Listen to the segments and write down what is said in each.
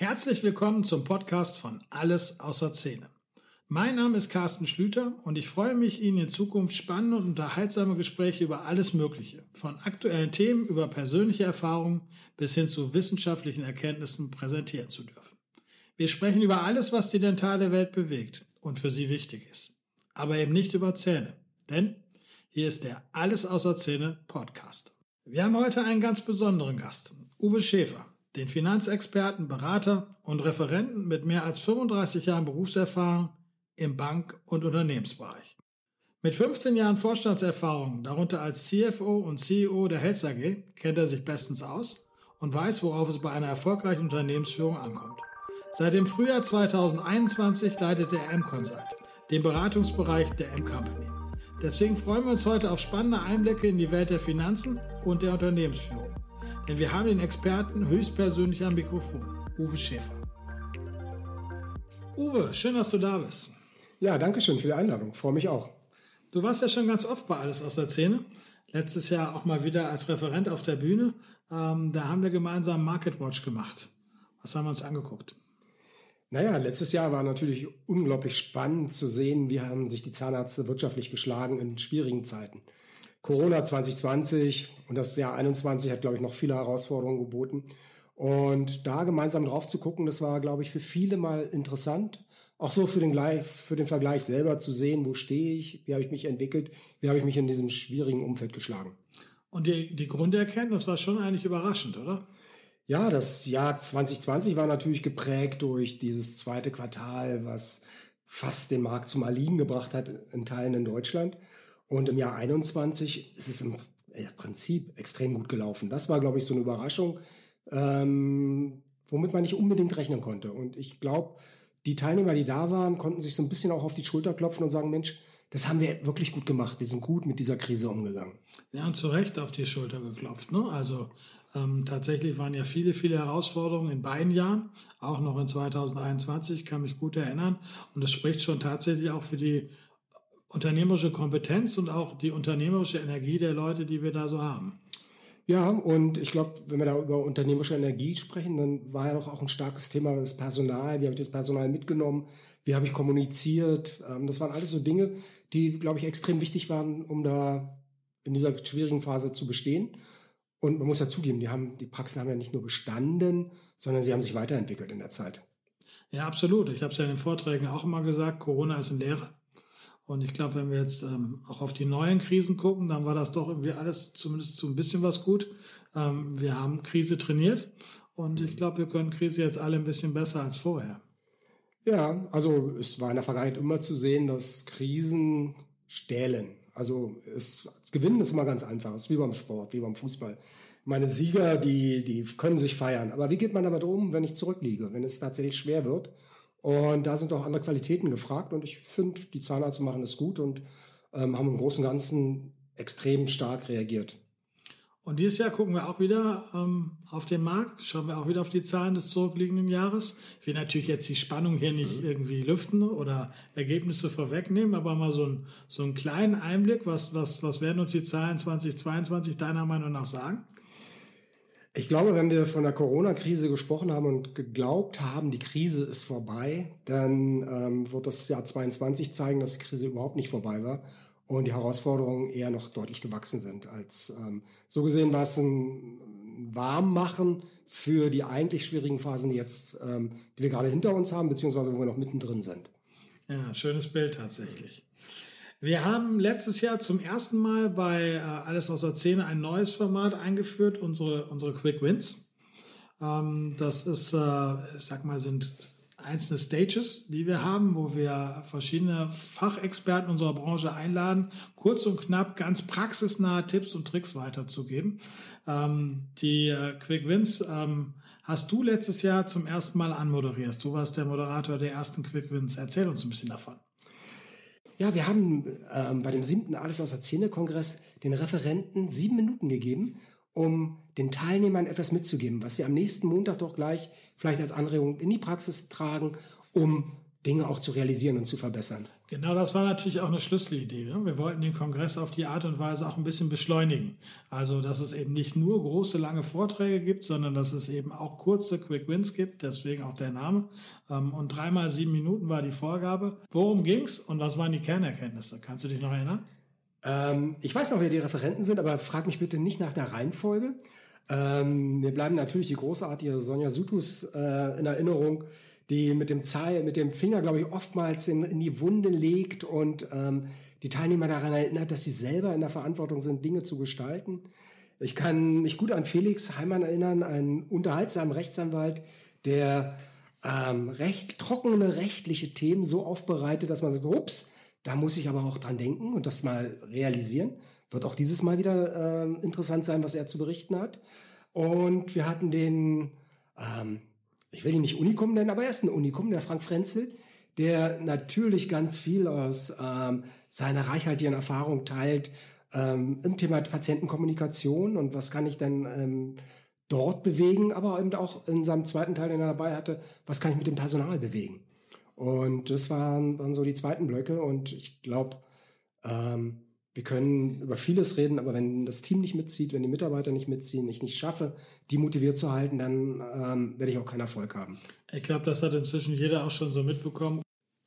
Herzlich willkommen zum Podcast von Alles außer Zähne. Mein Name ist Carsten Schlüter und ich freue mich, Ihnen in Zukunft spannende und unterhaltsame Gespräche über alles Mögliche, von aktuellen Themen über persönliche Erfahrungen bis hin zu wissenschaftlichen Erkenntnissen präsentieren zu dürfen. Wir sprechen über alles, was die dentale Welt bewegt und für Sie wichtig ist. Aber eben nicht über Zähne, denn hier ist der Alles außer Zähne Podcast. Wir haben heute einen ganz besonderen Gast, Uwe Schäfer den Finanzexperten, Berater und Referenten mit mehr als 35 Jahren Berufserfahrung im Bank- und Unternehmensbereich. Mit 15 Jahren Vorstandserfahrung, darunter als CFO und CEO der Health AG, kennt er sich bestens aus und weiß, worauf es bei einer erfolgreichen Unternehmensführung ankommt. Seit dem Frühjahr 2021 leitet er M-Consult, den Beratungsbereich der M-Company. Deswegen freuen wir uns heute auf spannende Einblicke in die Welt der Finanzen und der Unternehmensführung. Denn wir haben den Experten höchstpersönlich am Mikrofon, Uwe Schäfer. Uwe, schön, dass du da bist. Ja, danke schön für die Einladung. Freue mich auch. Du warst ja schon ganz oft bei Alles aus der Szene. Letztes Jahr auch mal wieder als Referent auf der Bühne. Ähm, da haben wir gemeinsam Market Watch gemacht. Was haben wir uns angeguckt? Naja, letztes Jahr war natürlich unglaublich spannend zu sehen, wie haben sich die Zahnärzte wirtschaftlich geschlagen in schwierigen Zeiten. Corona 2020 und das Jahr 21 hat, glaube ich, noch viele Herausforderungen geboten. Und da gemeinsam drauf zu gucken, das war, glaube ich, für viele mal interessant. Auch so für den, für den Vergleich selber zu sehen, wo stehe ich, wie habe ich mich entwickelt, wie habe ich mich in diesem schwierigen Umfeld geschlagen. Und die, die Grunderkenntnis war schon eigentlich überraschend, oder? Ja, das Jahr 2020 war natürlich geprägt durch dieses zweite Quartal, was fast den Markt zum Erliegen gebracht hat in Teilen in Deutschland. Und im Jahr 21 ist es im Prinzip extrem gut gelaufen. Das war, glaube ich, so eine Überraschung, ähm, womit man nicht unbedingt rechnen konnte. Und ich glaube, die Teilnehmer, die da waren, konnten sich so ein bisschen auch auf die Schulter klopfen und sagen, Mensch, das haben wir wirklich gut gemacht. Wir sind gut mit dieser Krise umgegangen. Ja, und zu Recht auf die Schulter geklopft. Ne? Also ähm, tatsächlich waren ja viele, viele Herausforderungen in beiden Jahren, auch noch in 2021, kann mich gut erinnern. Und das spricht schon tatsächlich auch für die unternehmerische Kompetenz und auch die unternehmerische Energie der Leute, die wir da so haben. Ja, und ich glaube, wenn wir da über unternehmerische Energie sprechen, dann war ja doch auch ein starkes Thema das Personal. Wie habe ich das Personal mitgenommen? Wie habe ich kommuniziert? Ähm, das waren alles so Dinge, die, glaube ich, extrem wichtig waren, um da in dieser schwierigen Phase zu bestehen. Und man muss ja zugeben, die haben, die Praxen haben ja nicht nur bestanden, sondern sie haben sich weiterentwickelt in der Zeit. Ja, absolut. Ich habe es ja in den Vorträgen auch immer gesagt, Corona ist ein Lehrer. Und ich glaube, wenn wir jetzt ähm, auch auf die neuen Krisen gucken, dann war das doch irgendwie alles zumindest zu ein bisschen was gut. Ähm, wir haben Krise trainiert und ich glaube, wir können Krise jetzt alle ein bisschen besser als vorher. Ja, also es war in der Vergangenheit immer zu sehen, dass Krisen stählen. Also es, das Gewinnen ist immer ganz einfach, es ist wie beim Sport, wie beim Fußball. Meine Sieger, die, die können sich feiern. Aber wie geht man damit um, wenn ich zurückliege, wenn es tatsächlich schwer wird? Und da sind auch andere Qualitäten gefragt. Und ich finde, die Zahnärzte machen es gut und ähm, haben im Großen und Ganzen extrem stark reagiert. Und dieses Jahr gucken wir auch wieder ähm, auf den Markt, schauen wir auch wieder auf die Zahlen des zurückliegenden Jahres. Ich will natürlich jetzt die Spannung hier nicht irgendwie lüften oder Ergebnisse vorwegnehmen, aber mal so, ein, so einen kleinen Einblick, was, was, was werden uns die Zahlen 2022 deiner Meinung nach sagen? Ich glaube, wenn wir von der Corona-Krise gesprochen haben und geglaubt haben, die Krise ist vorbei, dann ähm, wird das Jahr 22 zeigen, dass die Krise überhaupt nicht vorbei war und die Herausforderungen eher noch deutlich gewachsen sind. Als ähm, so gesehen war es ein Warmmachen für die eigentlich schwierigen Phasen, die jetzt, ähm, die wir gerade hinter uns haben, beziehungsweise wo wir noch mittendrin sind. Ja, schönes Bild tatsächlich. Wir haben letztes Jahr zum ersten Mal bei äh, Alles aus der Szene ein neues Format eingeführt, unsere, unsere Quick Wins. Ähm, das ist, äh, ich sag mal, sind einzelne Stages, die wir haben, wo wir verschiedene Fachexperten unserer Branche einladen, kurz und knapp ganz praxisnahe Tipps und Tricks weiterzugeben. Ähm, die äh, Quick Wins ähm, hast du letztes Jahr zum ersten Mal anmoderiert. Du warst der Moderator der ersten Quick Wins. Erzähl uns ein bisschen davon. Ja, wir haben ähm, bei dem siebten Alles aus der Szene-Kongress den Referenten sieben Minuten gegeben, um den Teilnehmern etwas mitzugeben, was sie am nächsten Montag doch gleich vielleicht als Anregung in die Praxis tragen, um Dinge auch zu realisieren und zu verbessern. Genau, das war natürlich auch eine Schlüsselidee. Ne? Wir wollten den Kongress auf die Art und Weise auch ein bisschen beschleunigen. Also, dass es eben nicht nur große, lange Vorträge gibt, sondern dass es eben auch kurze Quick Wins gibt, deswegen auch der Name. Ähm, und dreimal sieben Minuten war die Vorgabe. Worum ging's und was waren die Kernerkenntnisse? Kannst du dich noch erinnern? Ähm, ich weiß noch, wer die Referenten sind, aber frag mich bitte nicht nach der Reihenfolge. Ähm, wir bleiben natürlich die großartige Sonja Sutus äh, in Erinnerung, die mit dem Zeil, mit dem Finger, glaube ich, oftmals in, in die Wunde legt und ähm, die Teilnehmer daran erinnert, dass sie selber in der Verantwortung sind, Dinge zu gestalten. Ich kann mich gut an Felix Heimann erinnern, einen unterhaltsamen Rechtsanwalt, der ähm, recht trockene rechtliche Themen so aufbereitet, dass man sagt, ups, da muss ich aber auch dran denken und das mal realisieren. Wird auch dieses Mal wieder äh, interessant sein, was er zu berichten hat. Und wir hatten den ähm, ich will ihn nicht Unikum nennen, aber er ist ein Unikum, der Frank Frenzel, der natürlich ganz viel aus ähm, seiner reichhaltigen Erfahrung teilt ähm, im Thema Patientenkommunikation und was kann ich denn ähm, dort bewegen, aber eben auch in seinem zweiten Teil, den er dabei hatte, was kann ich mit dem Personal bewegen. Und das waren, waren so die zweiten Blöcke und ich glaube, ähm, wir können über vieles reden, aber wenn das Team nicht mitzieht, wenn die Mitarbeiter nicht mitziehen, ich nicht schaffe, die motiviert zu halten, dann ähm, werde ich auch keinen Erfolg haben. Ich glaube, das hat inzwischen jeder auch schon so mitbekommen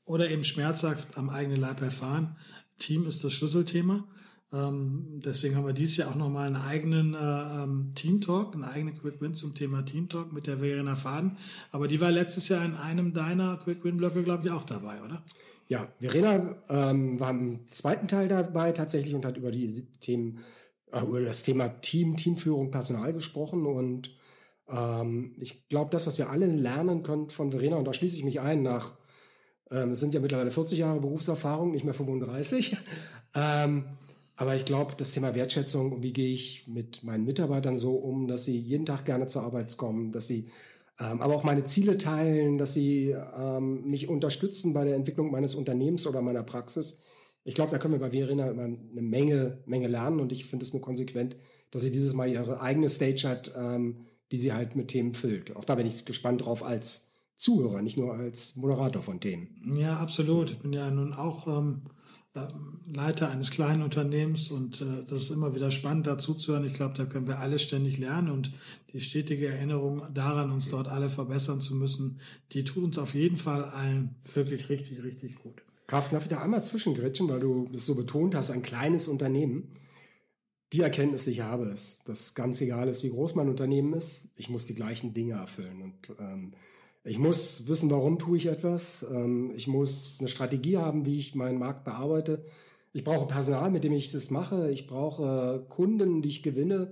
oder eben schmerzhaft am eigenen Leib erfahren. Team ist das Schlüsselthema. Ähm, deswegen haben wir dieses Jahr auch nochmal einen eigenen äh, ähm, Team Talk, einen eigenen Quick Win zum Thema Team Talk mit der Verena Faden. Aber die war letztes Jahr in einem deiner Quick Win Blöcke, glaube ich, auch dabei, oder? Ja, Verena ähm, war im zweiten Teil dabei tatsächlich und hat über die Themen, äh, über das Thema Team, Teamführung, Personal gesprochen und ähm, ich glaube, das, was wir alle lernen können von Verena, und da schließe ich mich ein, nach, ähm, es sind ja mittlerweile 40 Jahre Berufserfahrung, nicht mehr 35, ähm, aber ich glaube, das Thema Wertschätzung, wie gehe ich mit meinen Mitarbeitern so um, dass sie jeden Tag gerne zur Arbeit kommen, dass sie ähm, aber auch meine Ziele teilen, dass sie ähm, mich unterstützen bei der Entwicklung meines Unternehmens oder meiner Praxis. Ich glaube, da können wir bei Verena immer eine Menge, Menge lernen und ich finde es nur konsequent, dass sie dieses Mal ihre eigene Stage hat, ähm, die sie halt mit Themen füllt. Auch da bin ich gespannt drauf als Zuhörer, nicht nur als Moderator von Themen. Ja, absolut. Ich bin ja nun auch ähm, Leiter eines kleinen Unternehmens und äh, das ist immer wieder spannend dazu zu hören. Ich glaube, da können wir alle ständig lernen und die stetige Erinnerung daran, uns dort alle verbessern zu müssen, die tut uns auf jeden Fall allen wirklich richtig, richtig gut. Carsten, darf ich da einmal zwischengrätschen, weil du das so betont hast, ein kleines Unternehmen. Die Erkenntnis, die ich habe, ist, dass ganz egal ist, wie groß mein Unternehmen ist, ich muss die gleichen Dinge erfüllen und ähm, ich muss wissen, warum tue ich etwas. Ähm, ich muss eine Strategie haben, wie ich meinen Markt bearbeite. Ich brauche Personal, mit dem ich das mache. Ich brauche Kunden, die ich gewinne.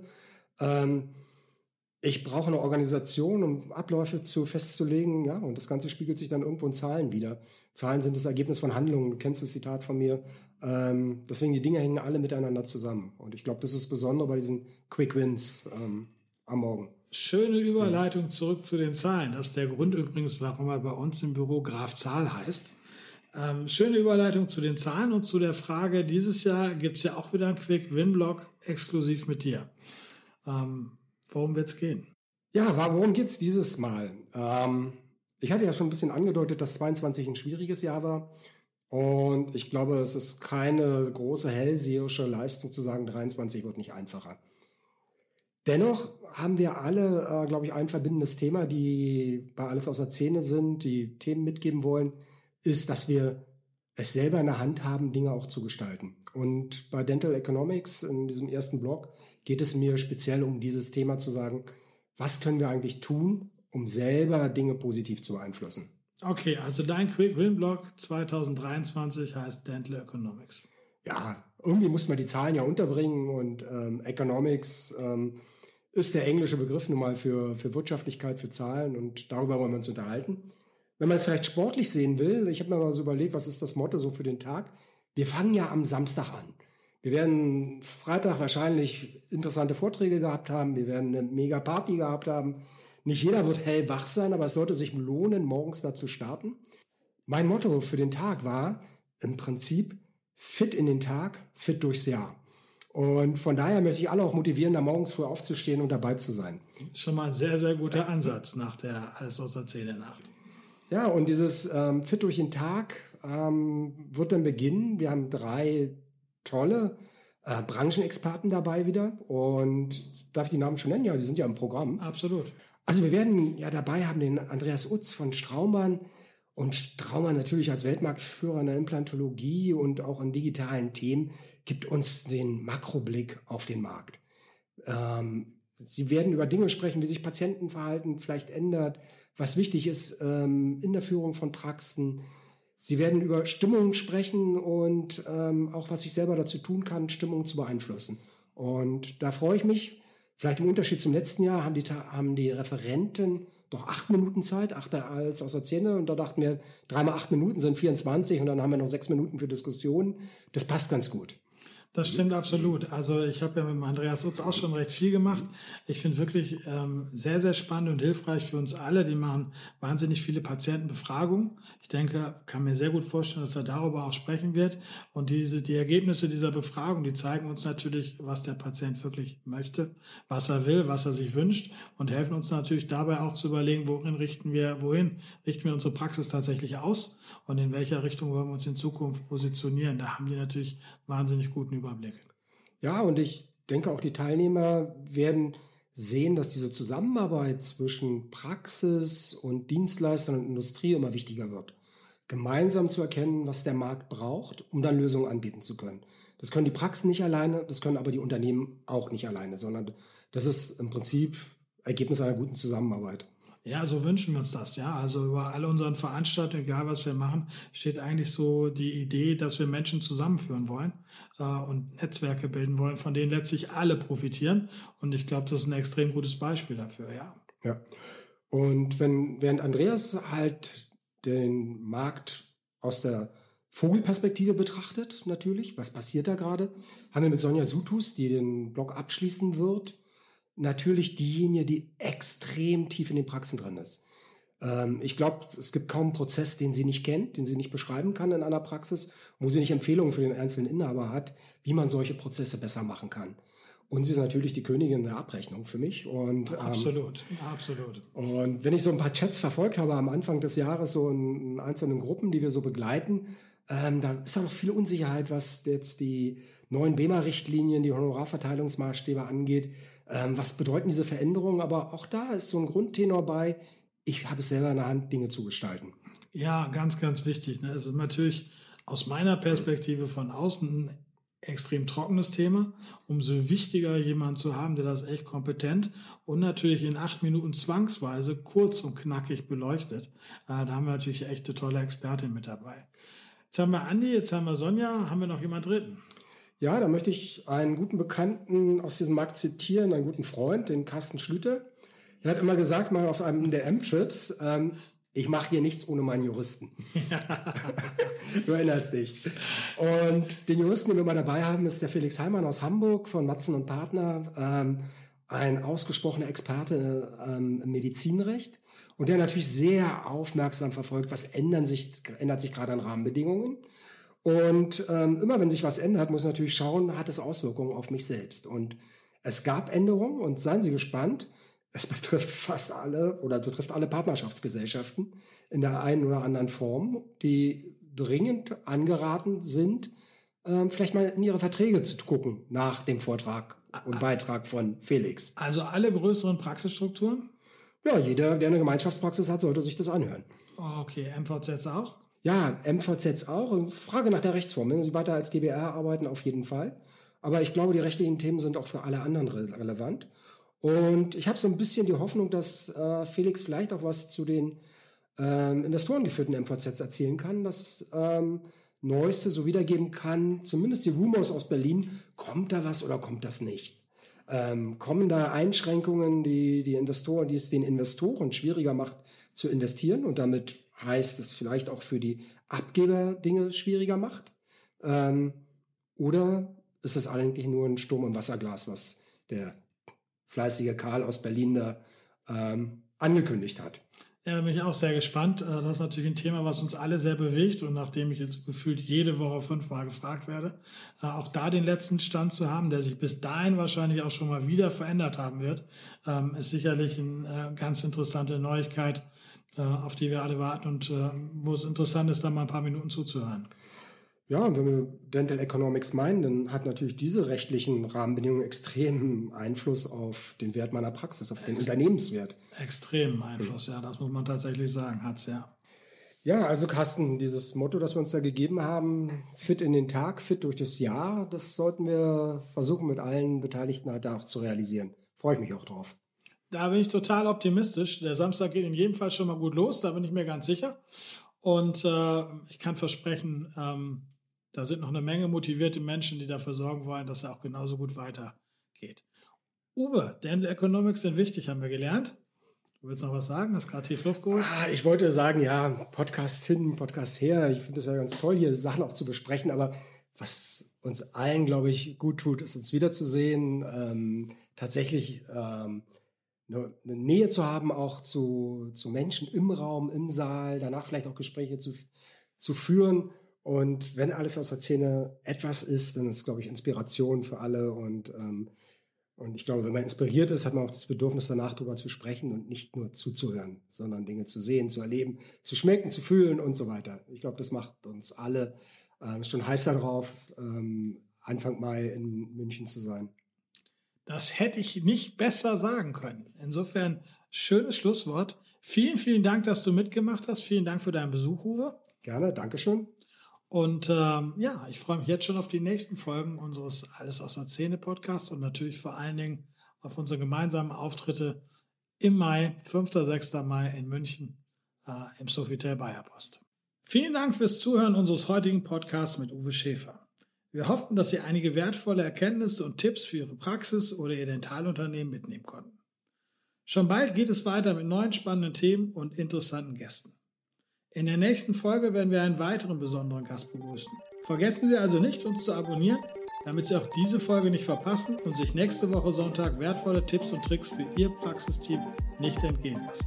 Ähm, ich brauche eine Organisation, um Abläufe zu festzulegen. Ja, und das Ganze spiegelt sich dann irgendwo in Zahlen wieder. Zahlen sind das Ergebnis von Handlungen. Du kennst das Zitat von mir. Ähm, deswegen die Dinge hängen alle miteinander zusammen. Und ich glaube, das ist besonders bei diesen Quick Wins am Morgen. Schöne Überleitung zurück zu den Zahlen. Das ist der Grund übrigens, warum er bei uns im Büro Graf Zahl heißt. Ähm, schöne Überleitung zu den Zahlen und zu der Frage, dieses Jahr gibt es ja auch wieder einen Quick-Win-Blog exklusiv mit dir. Ähm, worum wird es gehen? Ja, worum geht es dieses Mal? Ähm, ich hatte ja schon ein bisschen angedeutet, dass 22 ein schwieriges Jahr war. Und ich glaube, es ist keine große hellseherische Leistung zu sagen, 23 wird nicht einfacher. Dennoch haben wir alle, äh, glaube ich, ein verbindendes Thema, die bei alles außer Szene sind, die Themen mitgeben wollen, ist, dass wir es selber in der Hand haben, Dinge auch zu gestalten. Und bei Dental Economics in diesem ersten Blog geht es mir speziell um dieses Thema zu sagen, was können wir eigentlich tun, um selber Dinge positiv zu beeinflussen. Okay, also dein Quick Win Blog 2023 heißt Dental Economics. Ja, irgendwie muss man die Zahlen ja unterbringen und ähm, Economics ähm, ist der englische Begriff nun mal für, für Wirtschaftlichkeit, für Zahlen und darüber wollen wir uns unterhalten. Wenn man es vielleicht sportlich sehen will, ich habe mir mal so überlegt, was ist das Motto so für den Tag? Wir fangen ja am Samstag an. Wir werden Freitag wahrscheinlich interessante Vorträge gehabt haben, wir werden eine mega Party gehabt haben. Nicht jeder wird hellwach sein, aber es sollte sich lohnen, morgens dazu starten. Mein Motto für den Tag war im Prinzip fit in den Tag, fit durchs Jahr. Und von daher möchte ich alle auch motivieren, da morgens früh aufzustehen und dabei zu sein. Schon mal ein sehr, sehr guter Ansatz nach der Alles aus der Zähne Nacht. Ja, und dieses ähm, Fit durch den Tag ähm, wird dann beginnen. Wir haben drei tolle äh, Branchenexperten dabei wieder. Und darf ich die Namen schon nennen? Ja, die sind ja im Programm. Absolut. Also wir werden ja dabei haben den Andreas Utz von Straumann und Straumann natürlich als Weltmarktführer in der Implantologie und auch in digitalen Themen gibt uns den Makroblick auf den Markt. Ähm, Sie werden über Dinge sprechen, wie sich Patientenverhalten vielleicht ändert, was wichtig ist ähm, in der Führung von Praxen. Sie werden über Stimmung sprechen und ähm, auch, was ich selber dazu tun kann, Stimmung zu beeinflussen. Und da freue ich mich. Vielleicht im Unterschied zum letzten Jahr haben die, haben die Referenten doch acht Minuten Zeit, acht als aus der Szene. Und da dachten wir, dreimal acht Minuten sind 24 und dann haben wir noch sechs Minuten für Diskussionen. Das passt ganz gut. Das stimmt absolut. Also ich habe ja mit dem Andreas Utz auch schon recht viel gemacht. Ich finde wirklich ähm, sehr, sehr spannend und hilfreich für uns alle. Die machen wahnsinnig viele Patientenbefragungen. Ich denke, kann mir sehr gut vorstellen, dass er darüber auch sprechen wird. Und diese, die Ergebnisse dieser Befragung, die zeigen uns natürlich, was der Patient wirklich möchte, was er will, was er sich wünscht und helfen uns natürlich dabei auch zu überlegen, wohin richten wir, wohin richten wir unsere Praxis tatsächlich aus und in welcher Richtung wollen wir uns in Zukunft positionieren. Da haben die natürlich wahnsinnig guten Überblick. Ja, und ich denke auch die Teilnehmer werden sehen, dass diese Zusammenarbeit zwischen Praxis und Dienstleistern und Industrie immer wichtiger wird. Gemeinsam zu erkennen, was der Markt braucht, um dann Lösungen anbieten zu können. Das können die Praxen nicht alleine, das können aber die Unternehmen auch nicht alleine, sondern das ist im Prinzip Ergebnis einer guten Zusammenarbeit. Ja, so wünschen wir uns das. Ja, also über alle unseren Veranstaltungen, egal was wir machen, steht eigentlich so die Idee, dass wir Menschen zusammenführen wollen äh, und Netzwerke bilden wollen, von denen letztlich alle profitieren. Und ich glaube, das ist ein extrem gutes Beispiel dafür. Ja. Ja. Und wenn während Andreas halt den Markt aus der Vogelperspektive betrachtet, natürlich, was passiert da gerade, haben wir mit Sonja Sutus, die den Blog abschließen wird, natürlich diejenige, die extrem tief in den Praxen drin ist. Ähm, ich glaube, es gibt kaum einen Prozess, den sie nicht kennt, den sie nicht beschreiben kann in einer Praxis, wo sie nicht Empfehlungen für den einzelnen Inhaber hat, wie man solche Prozesse besser machen kann. Und sie ist natürlich die Königin der Abrechnung für mich. Und, ähm, absolut, absolut. Und wenn ich so ein paar Chats verfolgt habe am Anfang des Jahres, so in, in einzelnen Gruppen, die wir so begleiten, ähm, da ist auch noch viel Unsicherheit, was jetzt die neuen BEMA-Richtlinien, die Honorarverteilungsmaßstäbe angeht. Ähm, was bedeuten diese Veränderungen? Aber auch da ist so ein Grundtenor bei, ich habe es selber in der Hand, Dinge zu gestalten. Ja, ganz, ganz wichtig. Ne? Es ist natürlich aus meiner Perspektive von außen ein extrem trockenes Thema. Umso wichtiger, jemanden zu haben, der das echt kompetent und natürlich in acht Minuten zwangsweise kurz und knackig beleuchtet. Äh, da haben wir natürlich echt eine tolle Expertin mit dabei. Jetzt haben wir Andi, jetzt haben wir Sonja, haben wir noch jemand dritten? Ja, da möchte ich einen guten Bekannten aus diesem Markt zitieren, einen guten Freund, den Carsten Schlüter. Er hat immer gesagt, mal auf einem der M-Trips, ähm, ich mache hier nichts ohne meinen Juristen. du erinnerst dich. Und den Juristen, den wir mal dabei haben, ist der Felix Heimann aus Hamburg von Matzen und Partner, ähm, ein ausgesprochener Experte ähm, im Medizinrecht und der natürlich sehr aufmerksam verfolgt, was ändern sich, ändert sich gerade an Rahmenbedingungen. Und ähm, immer wenn sich was ändert, muss ich natürlich schauen, hat es Auswirkungen auf mich selbst. Und es gab Änderungen und seien Sie gespannt, es betrifft fast alle oder betrifft alle Partnerschaftsgesellschaften in der einen oder anderen Form, die dringend angeraten sind, ähm, vielleicht mal in ihre Verträge zu gucken nach dem Vortrag und Beitrag von Felix. Also alle größeren Praxisstrukturen? Ja, jeder, der eine Gemeinschaftspraxis hat, sollte sich das anhören. Okay, MVZs auch? Ja, MVZs auch. Frage nach der Rechtsform. Wenn Sie weiter als GBR arbeiten, auf jeden Fall. Aber ich glaube, die rechtlichen Themen sind auch für alle anderen re relevant. Und ich habe so ein bisschen die Hoffnung, dass äh, Felix vielleicht auch was zu den ähm, investorengeführten MVZs erzählen kann, das ähm, Neueste so wiedergeben kann, zumindest die Rumors aus Berlin, kommt da was oder kommt das nicht? Ähm, kommen da Einschränkungen, die, die Investoren, die es den Investoren schwieriger macht zu investieren und damit heißt es vielleicht auch für die Abgeber Dinge schwieriger macht? Ähm, oder ist es eigentlich nur ein Sturm im Wasserglas, was der fleißige Karl aus Berlin da ähm, angekündigt hat? Ja, bin ich auch sehr gespannt. Äh, das ist natürlich ein Thema, was uns alle sehr bewegt. Und nachdem ich jetzt gefühlt jede Woche fünfmal gefragt werde, äh, auch da den letzten Stand zu haben, der sich bis dahin wahrscheinlich auch schon mal wieder verändert haben wird, ähm, ist sicherlich eine äh, ganz interessante Neuigkeit, auf die wir alle warten und äh, wo es interessant ist, da mal ein paar Minuten zuzuhören. Ja, und wenn wir Dental Economics meinen, dann hat natürlich diese rechtlichen Rahmenbedingungen extremen Einfluss auf den Wert meiner Praxis, auf den Ex Unternehmenswert. Extremen Einfluss, ja, das muss man tatsächlich sagen, hat es ja. Ja, also Carsten, dieses Motto, das wir uns da gegeben haben, fit in den Tag, fit durch das Jahr, das sollten wir versuchen mit allen Beteiligten halt auch zu realisieren. Freue ich mich auch drauf. Da bin ich total optimistisch. Der Samstag geht in jedem Fall schon mal gut los, da bin ich mir ganz sicher. Und äh, ich kann versprechen, ähm, da sind noch eine Menge motivierte Menschen, die dafür sorgen wollen, dass er auch genauso gut weitergeht. Uwe, Dental Economics sind wichtig, haben wir gelernt. Du willst noch was sagen? Hast gerade tief Luft geholt? Ah, ich wollte sagen, ja, Podcast hin, Podcast her. Ich finde es ja ganz toll, hier Sachen auch zu besprechen. Aber was uns allen, glaube ich, gut tut, ist uns wiederzusehen, ähm, tatsächlich ähm, eine, Nähe zu haben, auch zu, zu Menschen im Raum, im Saal, danach vielleicht auch Gespräche zu, zu führen. Und wenn alles aus der Szene etwas ist, dann ist, glaube ich, Inspiration für alle und ähm, und ich glaube, wenn man inspiriert ist, hat man auch das Bedürfnis danach darüber zu sprechen und nicht nur zuzuhören, sondern Dinge zu sehen, zu erleben, zu schmecken, zu fühlen und so weiter. Ich glaube, das macht uns alle äh, schon heiß darauf, ähm, Anfang Mai in München zu sein. Das hätte ich nicht besser sagen können. Insofern schönes Schlusswort. Vielen, vielen Dank, dass du mitgemacht hast. Vielen Dank für deinen Besuch, Uwe. Gerne, Dankeschön. Und ähm, ja, ich freue mich jetzt schon auf die nächsten Folgen unseres Alles aus der Szene Podcasts und natürlich vor allen Dingen auf unsere gemeinsamen Auftritte im Mai, 5. 6. Mai in München äh, im Sofitel Bayer Post. Vielen Dank fürs Zuhören unseres heutigen Podcasts mit Uwe Schäfer. Wir hoffen, dass Sie einige wertvolle Erkenntnisse und Tipps für Ihre Praxis oder Ihr Dentalunternehmen mitnehmen konnten. Schon bald geht es weiter mit neuen spannenden Themen und interessanten Gästen. In der nächsten Folge werden wir einen weiteren besonderen Gast begrüßen. Vergessen Sie also nicht, uns zu abonnieren, damit Sie auch diese Folge nicht verpassen und sich nächste Woche Sonntag wertvolle Tipps und Tricks für Ihr Praxisteam nicht entgehen lassen.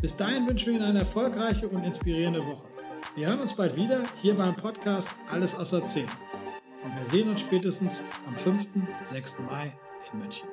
Bis dahin wünschen wir Ihnen eine erfolgreiche und inspirierende Woche. Wir hören uns bald wieder hier beim Podcast Alles außer 10. Und wir sehen uns spätestens am 5. 6. Mai in München.